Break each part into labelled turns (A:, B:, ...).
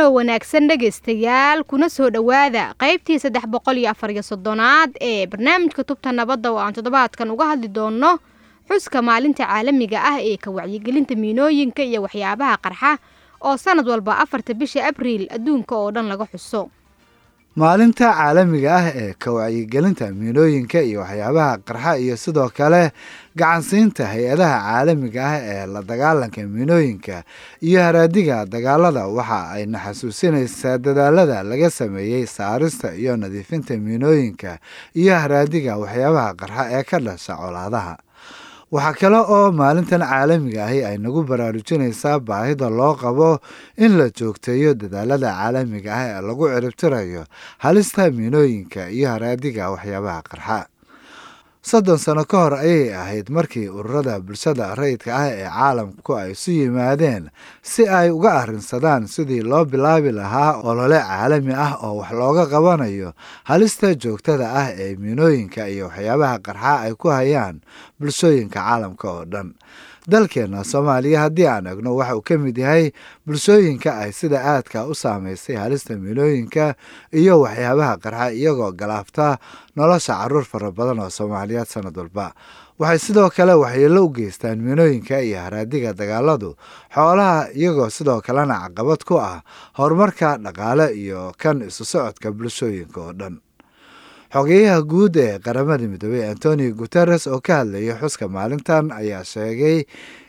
A: oo wanaagsan dhegaystayaal kuna soo dhowaada qaybtii saddex boqol iyo afar iyo soddonaad ee barnaamijka tubta nabadda oo aan toddobaadkan uga hadli doonno xuska maalinta caalamiga ah ee ka wacyigelinta miinooyinka iyo waxyaabaha qarxa oo sanad walba afarta bisha abriil adduunka oo dhan laga xuso
B: maalinta caalamiga ah ee ka wacyigelinta miinooyinka iyo waxyaabaha qarxa iyo sidoo kale gacansiinta hay'adaha caalamiga ah ee la dagaalanka miinooyinka iyo haraadiga dagaalada waxa ayna xasuusinaysaa dadaalada laga sameeyey saarista iyo nadiifinta miinooyinka iyo haraadiga waxyaabaha qarxa ee ka dhasha colaadaha waxaa kale oo maalintan caalamiga ahi ay nagu baraarujinaysaa baahida loo qabo in la joogteeyo dadaalada caalamiga ah ee lagu ciribtirayo halista miinooyinka iyo haraadiga waxyaabaha qarxa soddon sano ka hor ayay ahayd markii ururada bulshada rayidka ah ee caalamku ay isu yimaadeen si ay uga arrinsadaan sidii loo bilaabi lahaa olole caalami ah oo wax looga qabanayo halista joogtada ah ee miinooyinka iyo waxyaabaha qarxa ay ku hayaan bulshooyinka caalamka oo dhan dalkeenna soomaaliya haddii aan egno waxa uu ka mid yahay bulshooyinka ay sida aadka u saameysay halista miinooyinka iyo waxyaabaha qarxa iyagoo galaafta nolosha carruur fara badan oo soomaaliyeed sanad walba. Waxay sidoo kale waxyeello u geystaan miinooyinka iyo haraadiga dagaaladu. Xoolaha iyagoo sidoo kalena caqabad ku ah horumarka dhaqaale iyo kan isu socodka bulshooyinka oo dhan xogeyaha guud ee qaramada midoobey antonio guteres oo ka hadlayay xuska maalintan ayaa sheegay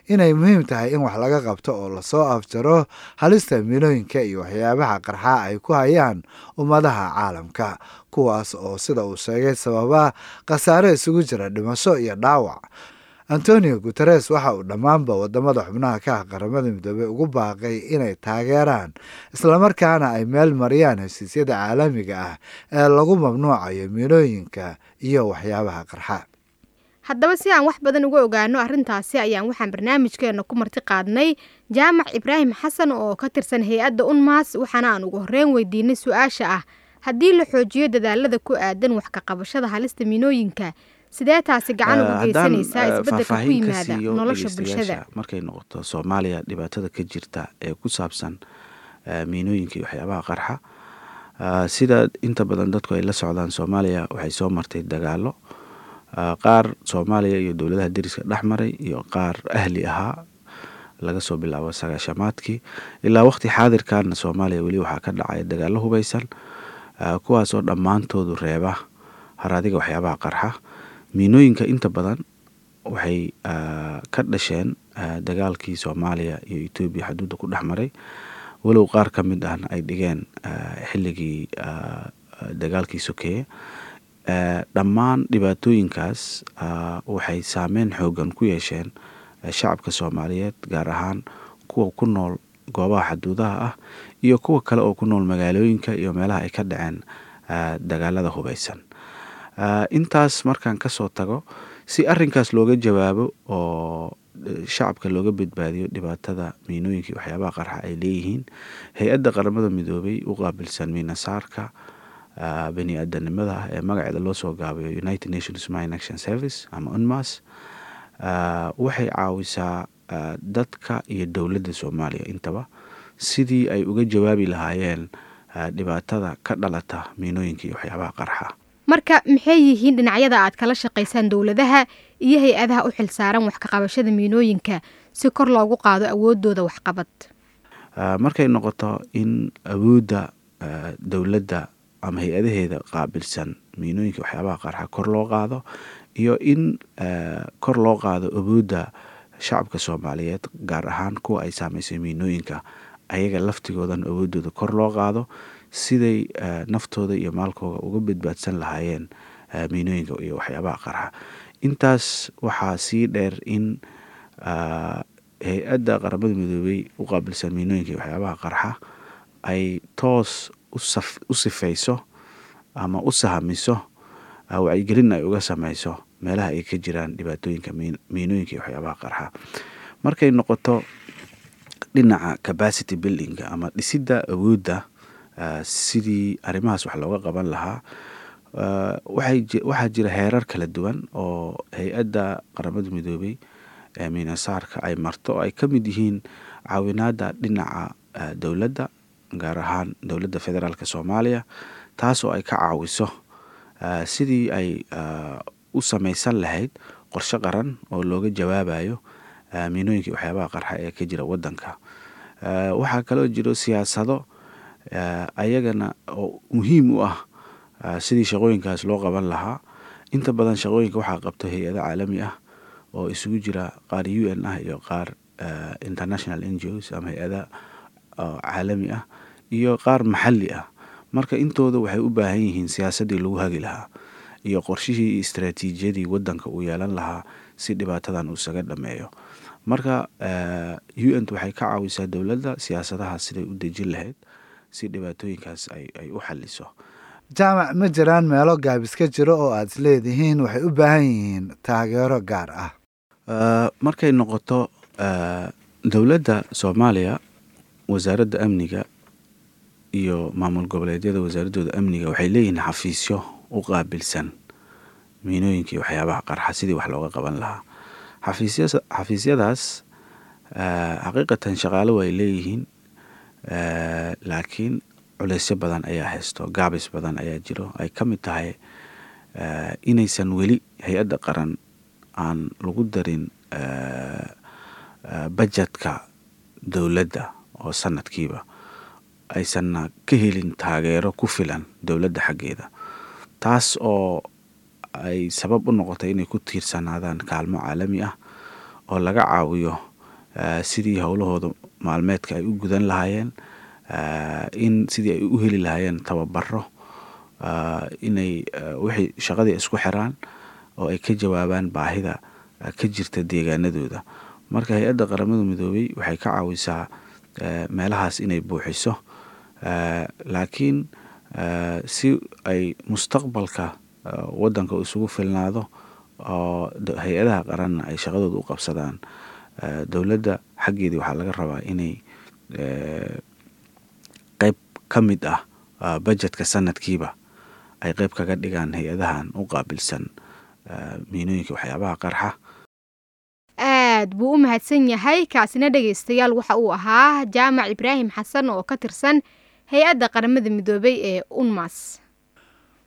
B: inay muhiim tahay in wax laga qabto oo la soo afjaro halista miinooyinka iyo waxyaabaha qarxa ay ku hayaan ummadaha caalamka kuwaas oo sida uu sheegay sababa khasaare isugu jira dhimasho iyo dhaawac antonio guteres waxa uu dhammaanba waddamada xubnaha ka ah qaramada midoobey ugu baaqay inay taageeraan islamarkaana ay meel mariyaan heshiisyada caalamiga ah ee lagu mamnuucayo miinooyinka iyo waxyaabaha qarxa.
A: Haddaba si aan wax badan uga ogaano arrintaasi ayaan waxaan barnaamijkeena ku marti qaadnay jaamac ibraahim xasan oo ka tirsan hay'adda unmaas waxaana aan ugu horreyn weydiinay su'aasha ah. Haddii la xoojiyo dadaalada ku aadan wax ka qabashada halista miinooyinka sidee taasi gacan uga geysanaysaa isbeddelka ku yimaada nolosha bulshada.
C: markay noqoto soomaaliya dhibaatada ka jirta ee ku saabsan miinooyinka iyo waxyaabaha qarxa sida inta badan dadku ay la socdaan soomaaliya waxay soo martay dagaalo qaar soomaaliya iyo dowladaha deriska dhex maray iyo qaar ahli ahaa laga soo bilaabo sagaashamaadkii ilaa waqti xaadirkaana soomaaliya weli waxaa ka dhacaya dagaalo hubaysan kuwaasoo dhammaantoodu reeba haraadiga waxyaabaha qarxa miinooyinka inta badan waxay ka dhasheen dagaalkii soomaaliya iyo etoobiya xuduudda ku dhex maray. Walow qaar ka mid ahna ay dhigeen xilligii dagaalkii sokeeye dhammaan dhibaatooyinkaas waxay saameyn xoogan ku yeesheen shacabka soomaaliyeed gaar ahaan kuwa ku nool goobaha xuduudaha ah iyo kuwa kale oo ku nool magaalooyinka iyo meelaha ay ka dhaceen dagaalada hubaysan intaas markaan ka soo tago si arinkaas looga jawaabo oo shacabka looga badbaadiyo dhibaatada miinooyinka iyo waxyaabaha qarxa ay leeyihiin hay'adda qaramada midoobay u qaabilsan miinasaarka bani aadanimada ah ee magaceeda loo soo gaabayo united nations mine action service ama unmas waxay caawisaa dadka iyo dowladda soomaaliya intaba sidii ay uga jawaabi lahaayeen dhibaatada ka dhalata miinooyinka waxyaabaha qarxa
A: marka maxay yihiin dhinacyada aad kala shaqaysaan dowladaha iyo hay'adaha u xilsaaran wax ka qabashada miinooyinka si kor loogu qaado awoodooda waxqabad?
C: Markay noqoto in awoodda dowladda ama hay'adaheeda qaabilsan miinooyinka waxyaabaha qarxa kor loo qaado iyo in kor loo qaado awoodda shacabka soomaaliyeed gaar ahaan kuwa ay saameysay miinooyinka ayaga laftigoodan awoodooda kor loo qaado siday naftooda iyo maalkooda uga badbaadsan lahaayeen miinooyinka iyo waxyaabaha qarxa intaas waxaa sii dheer in hay'adda qaramada midoobey u qaabilsan miinooyinka iyo waxyaabaha qarxa ay toos u sifayso ama u sahamiso wacyigelin ay uga sameyso meelaha ay ka jiraan dhibaatooyinka miinooyinka iyo waxyaabaha qarxa markay noqoto dhinaca capacity buildinga ama dhisidda awoodda sidii arrimahaas wax looga qaban lahaa waxaa jira heerar kala duwan oo hay'adda qaramada midoobey ee miinasaarka ay marto oo ay ka mid yihiin caawinaada dhinaca dowladda gaar ahaan dowladda federaalk soomaaliya taasoo ay ka caawiso sidii ay u samaysan lahayd qorshe qaran oo looga jawaabayo miinooyinkii waxyaabaha qarxa ee ka jira waddanka. Waxaa kaloo jiro siyaasado ayagana oo muhiim u ah sidii shaqooyinkaas loo qaban lahaa. Inta badan shaqooyinka waxaa qabto hay'ado caalami ah oo isugu jira qaar u n ah iyo qaar international n g os ama hay'ada caalami ah iyo qaar maxalli ah. Marka intooda waxay u baahan yihiin siyaasaddii lagu hagi lahaa iyo qorshihii iyo istraatiijiyadii waddanka uu yeelan lahaa si dhibaatadan uu isaga dhameeyo. Marka u n waxay ka caawisaa dowladda siyaasadahaas siday u dejin lahayd si dhibaatooyinkaas ay u xaliso
B: jaamac ma jiraan meelo gaabis ka jiro oo aad isleedihiin waxay u baahan yihiin taageero gaar ah.
C: Markay noqoto dowladda soomaaliya wasaaradda amniga iyo maamul goboleedyada wasaaradooda amniga waxay leeyihiin xafiisyo u qaabilsan miinooyinkii waxyaabaha qarxa sidii wax looga qaban lahaa. Xafiisyadaas xaqiiqatan shaqaalo way leeyihiin laakiin culeysyo badan ayaa haysto gaabis badan ayaa jiro. Ay ka mid tahay inaysan weli hay'adda qaran aan lagu darin bajetka dowladda oo sanadkiiba aysanna ka helin taageero ku filan dowladda xaggeeda. Taas oo ay sabab u noqotay inay ku tiirsanaadaan kaalmo caalami ah oo laga caawiyo sidii howlahooda maalmeedka ay u gudan lahaayeen in sidii ay u heli lahaayeen tababaro inay wixii shaqadii isku xiraan oo ay ka jawaabaan baahida ka jirta deegaanadooda. Marka hay'adda qaramada midoobey waxay ka caawisaa meelahaas inay buuxiso laakiin si ay mustaqbalka waddanka isugu filnaado oo hay'adaha qaranna ay shaqadooda u qabsadaan dowladda xaggeedii waxaa laga rabaa inay qeyb ka mid ah bajetka sanadkiiba ay qeyb kaga dhigaan hay'adahan u qaabilsan miinooyinka waxyaabaha qarxa.
A: Aad buu u mahadsan yahay kaasina dhegaystayaal waxa uu ahaa jaamac ibraahim xasan oo ka tirsan hay'adda qaramada midoobay ee unmas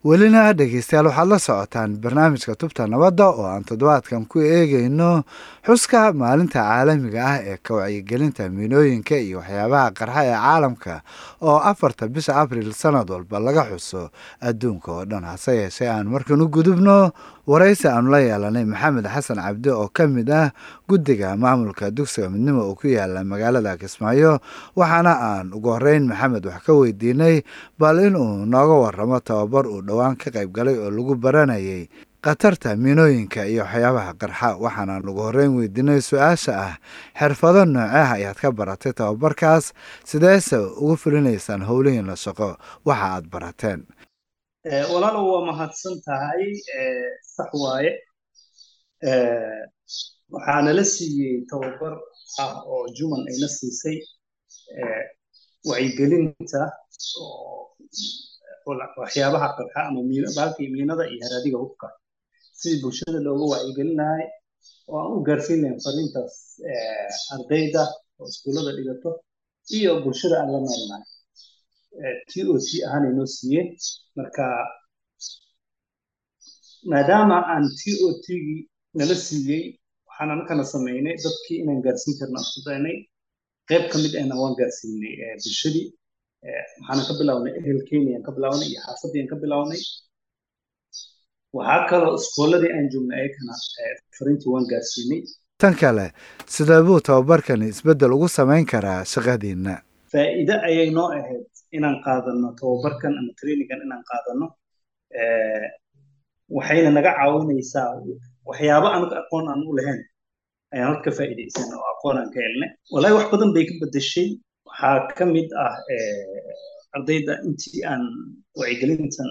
B: welina dhegeystayaal waxaad la socotaan barnaamijka tubta nabadda oo aan toddobaadkan ku eegayno xuska maalinta caalamiga ah ee ka wacyigelinta miinooyinka iyo waxyaabaha qarxa ee caalamka oo afarta bisha abril sanad walba laga xuso adduunka oo dhan. Hase yeeshee aan markan u gudubno waraysi aanu la yeelanay maxamed xasan cabdi oo ka mid ah guddiga maamulka dugsiga midnimo oo ku yaalla magaalada kismaayo. Waxaana aan ugu horeyn maxamed wax ka weydiinay bal inuu nooga waramo tababar uu dhowaan ka qayb galay oo lagu baranayay khatarta miinooyinka iyo waxyaabaha qarxa waxaanaan ugu horeyn weydiinay su'aasha ah xirfado nooceah ayaad ka baratay tababarkaas? Sideese ugu fulinaysaan howlihiinla shaqo waxa aad barateen.
D: Walaalow waa mahadsan tahay sax waaye. Waxaa nala siiyey tababar ah oo juman ayna siisay wacyigelinta waxyaabaha qarxa ama miinada iyo haraadiga hubka sidii bulshada looga wacyigelinahay oo aan u gaarsiin lahayn fariintaas ardayda oo iskuullada dhigato iyo bulshada aan la noolnahay t o t ahaan inoo siiyey marka maadaama aan t o t-gii nala siiyey waxaan anakana samaynay dadkii inaan gaarsiin karna isku daynay qayb ka mid ahna waan gaarsiinay bulshadii waxaana ka bilawnay ehelkeeni aan ka bilawnay iyo xaafadii aan ka bilawnay. Waxaa kaloo iskooladii aan joognay ayakana fariintii waan gaarsiinay
B: tan kale sidee buu tababarkani isbeddel ugu samayn karaa shaqadiinna?
D: Faa'iide ayay noo ahayd inaan qaadano tababarkan ama trainingan inaan qaadano waxayna naga caawinaysaa waxyaabo anaga aqoon aan u lahayn ayaan halka faa'iidaysana oo aqoon aan ka helnay. Wallahi wax badan bay ka beddeshay waxaa ka mid ah ardayda intii aan wacyigelintan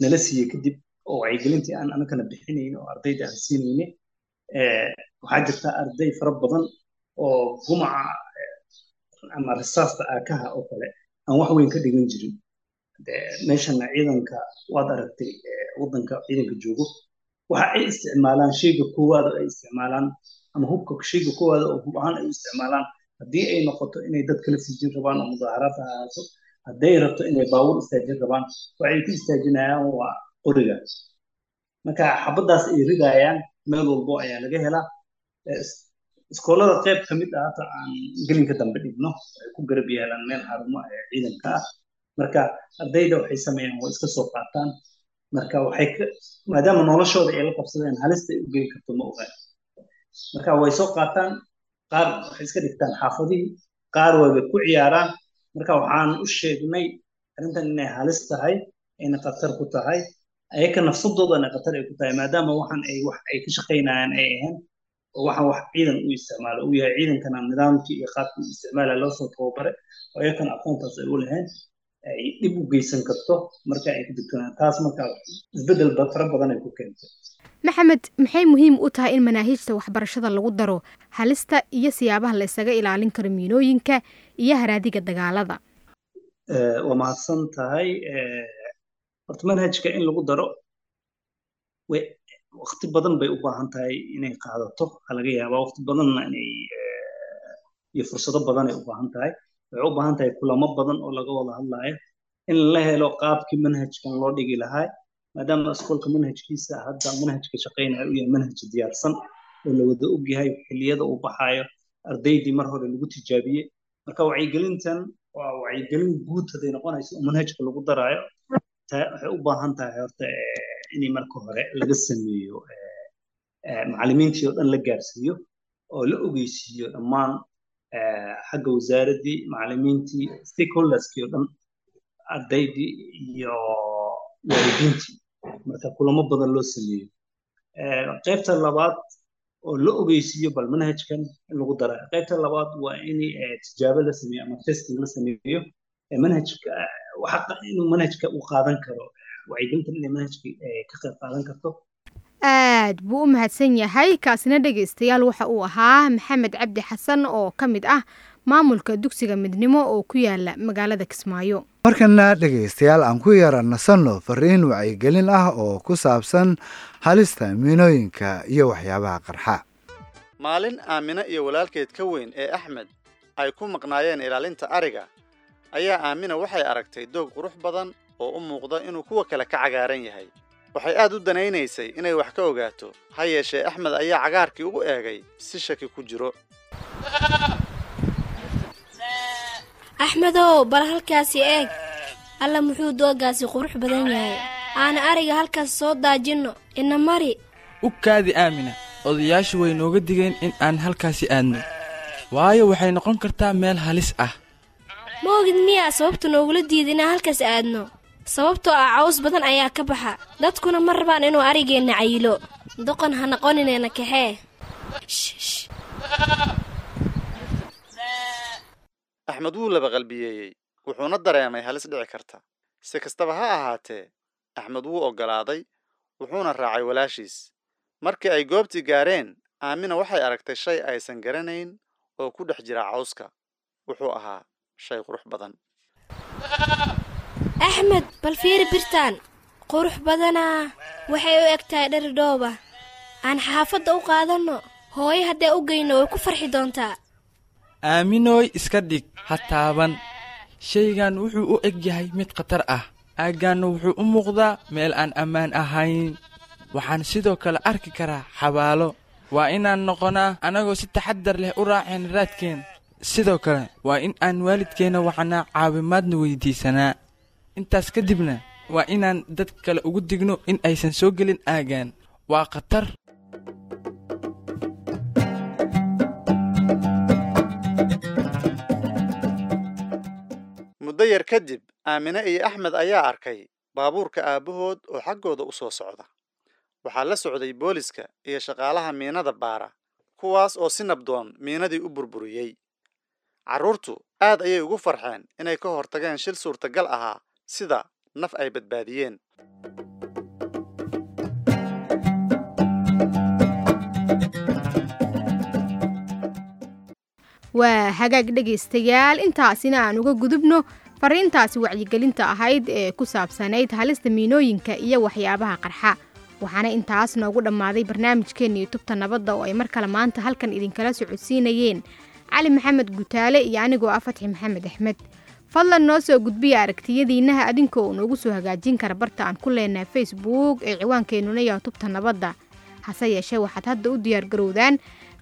D: nala siiyey kadib oo wacyigelintii aan anagana bixinayn oo ardayda aan siinayne waxaa jirta arday fara badan oo gumaca ama risaasta aakaha oo kale aan wax weyn ka dhigan jirin. Meeshana ciidanka waad aragtay waddanka ciidanka joogo. Waxa ay isticmaalaan shayga koowaada ay isticmaalaan ama hubka shayga koowaada oo hub ahaan ay isticmaalaan haddii ay noqoto inay dad kala fijin rabaan oo mudaaharaad ha ahaato hadday rabto inay baabuur istaajin rabaan waxay ku istaajinayaan waa qoriga marka xabaddaas ay ridayaan meel walbo ayaa laga helaa. Iskoolada qayb ka mid ah hata aan gelinka dambe dhigno ay ku garab yeelaan meel xarumo ee ciidanka ah. Marka ardayda waxay sameeyaan waa iska soo qaataan. Marka waxay maadaama noloshooda ay la qabsadeen halista ay u geyn karto ma ogaan marka way soo qaataan qaar waxay iska dhigtaan xaafadihii qaar wayba ku ciyaaraan. Marka waxaan u sheegnay arrintan inay halis tahay ayna khatar ku tahay ayaka nafsadoodana khatar ay ku tahay maadaama waxaan ay wax ay ka shaqaynayaan ay ahayn oo waxaan wax ciidan u isticmaalo uu yahay ciidankana nidaamkii iyo qaabkii isticmaala loo soo tababare oo ayakana aqoontaas ay u lahayn ay dhib u geysan karto marka ay ku digtoonaan taas marka isbeddel fara badan ay ku keentay.
A: Maxamed maxay muhiim u tahay in manaahiijta waxbarashada lagu daro halista iyo siyaabaha la isaga ilaalin karo miinooyinka iyo haraadiga dagaalada?
D: Waa mahadsan tahay horta manhajka in lagu daro waqti badan bay u baahan tahay inay qaadato waxaa laga yaabaa waqti badanna inay iyo fursado badan ay u baahan tahay waxay u baahan tahay kulamo badan oo laga wada hadlayo in la helo qaabkii manhajkan loo dhigi lahaa maadaama iskoolka manhajkiisa hadda manhajka shaqaynaya u yahay manhaj diyaarsan oo la wada ogyahay xilliyada uu baxaayo ardaydii mar hore lagu tijaabiyey. Marka wacyigelintan waa wacyigelin guud hadday noqonayso oo manhajka lagu daraayo waxay u baahan tahay horta in marka hore laga sameeyo macallimiintii oo dhan la gaarsiiyo oo la ogeysiiyo dhammaan xagga wasaaraddii macallimiintii stakeholderskii oo dhan ardaydii iyo waalidiintii marka kulamo badan loo sameeyo qaybta labaad oo la ogeysiiyo bal manhajkan in lagu dara qaybta labaad waa in tijaabo la sameeyo ama testing la sameeyo manhajka inuu manhajka uu qaadan karo wacyigelintan inay manhajka ka qayb qaadan karto
A: aad buu u mahadsan yahay kaasina dhegaystayaal waxa uu ahaa maxamed cabdi xasan oo ka mid ah maamulka dugsiga midnimo oo ku yaalla magaalada kismaayo.
B: Markana dhegaystayaal aan ku yara nasanno fariin wacyigelin ah oo ku saabsan halista miinooyinka iyo waxyaabaha qarxa.
E: Maalin aamine iyo walaalkeed ka weyn ee axmed ay ku maqnaayeen ilaalinta ariga. Ayaa aamina waxay aragtay doog qurux badan oo u muuqda inuu kuwa kale ka cagaaran yahay waxay aad u danaynaysay inay wax ka ogaato. Ha yeeshee axmed ayaa cagaarkii ugu eegay si shaki ku jiro.
F: Axmedow bal halkaasi eeg. Alla muxuu doogaasi qurux badan yahay? Aana ariga halkaas soo daajinno. Ina mari.
G: U kaadi aamina. Odayaashu way nooga digeen in aan halkaasi aadno. Waayo waxay noqon kartaa meel halis ah.
F: Ma ogid miyaa sababta noogula diida inaan halkaas aadno sababtoo ah caws badan ayaa ka baxa. Dadkuna ma rabaan inuu arigeenna cayilo. Doqon ha noqoninayna kaxee
E: axmed wuu laba qalbiyeeyey wuxuuna dareemay halis dhici karta. Si kastaba ha ahaatee axmed wuu oggolaaday wuxuuna raacay walaashiis. Markii ay goobtii gaareen aamina waxay aragtay shay aysan garanayn oo ku dhex jira cawska. Wuxuu ahaa shay qurux badan
F: axmed bal fiiri birtaan. Qurux badanaa waxay u eg dhari dhooba. Aan xaafadda u qaadanno hooyo haddee u geyno way ku farxi doontaa.
G: Aaminooy iska dhig. Ha taaban. Shaygan wuxuu u eg yahay mid khatar ah. Aaggaanna wuxuu u muuqdaa meel aan ammaan ahayn. Waxaan sidoo kale arki karaa xabaalo. Waa inaan noqonaa annagoo si taxaddar leh u raaceen raadkeen sidoo kale waa in aan waalidkeenna waxnaa caawimaadna weydiisanaa intaas ka dibna waa inaan dad kale ugu digno in aysan soo gelin aaggaan waa khatar.
E: Muddo yar kadib aamine iyo axmed ayaa arkay baabuurka aabbahood oo xaggooda u soo socda. Waxaa la socday booliska iyo shaqaalaha miinada baara kuwaas oo si nabdoon miinadii u burburiyey. Carruurtu aad ayay ugu farxeen inay ka hortageen shil suurtagal ahaa sida naf ay badbaadiyeen.
A: Waa hagaag dhegaystayaal intaasina aan uga gudubno fariintaasi wacyigelinta ahayd ee ku saabsanayd halista miinooyinka iyo waxyaabaha qarxa. Waxaana intaas noogu dhammaaday barnaamijkeenna yutubta nabadda oo ay mar kale maanta halkan idinkala socodsiinayeen. Cali maxamed gutaale iyo anigoo ah fatxi maxamed axmed fadlan noo soo gudbiya aragtiyadiinnaha adinkoo noogu soo hagaajin kara barta aan ku leenahay facebook ee ciwaankeenuna yaha tubta nabadda. Hase yeeshee waxaad hadda u diyaargarowdaan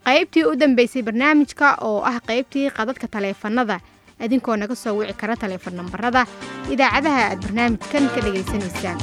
A: qaybtii u dambeysay barnaamijka oo ah qaybtii qadadka taleefanada idinkoo naga soo wici kara taleefon nambarada idaacadaha aad barnaamijkan ka dhegaysanaysaan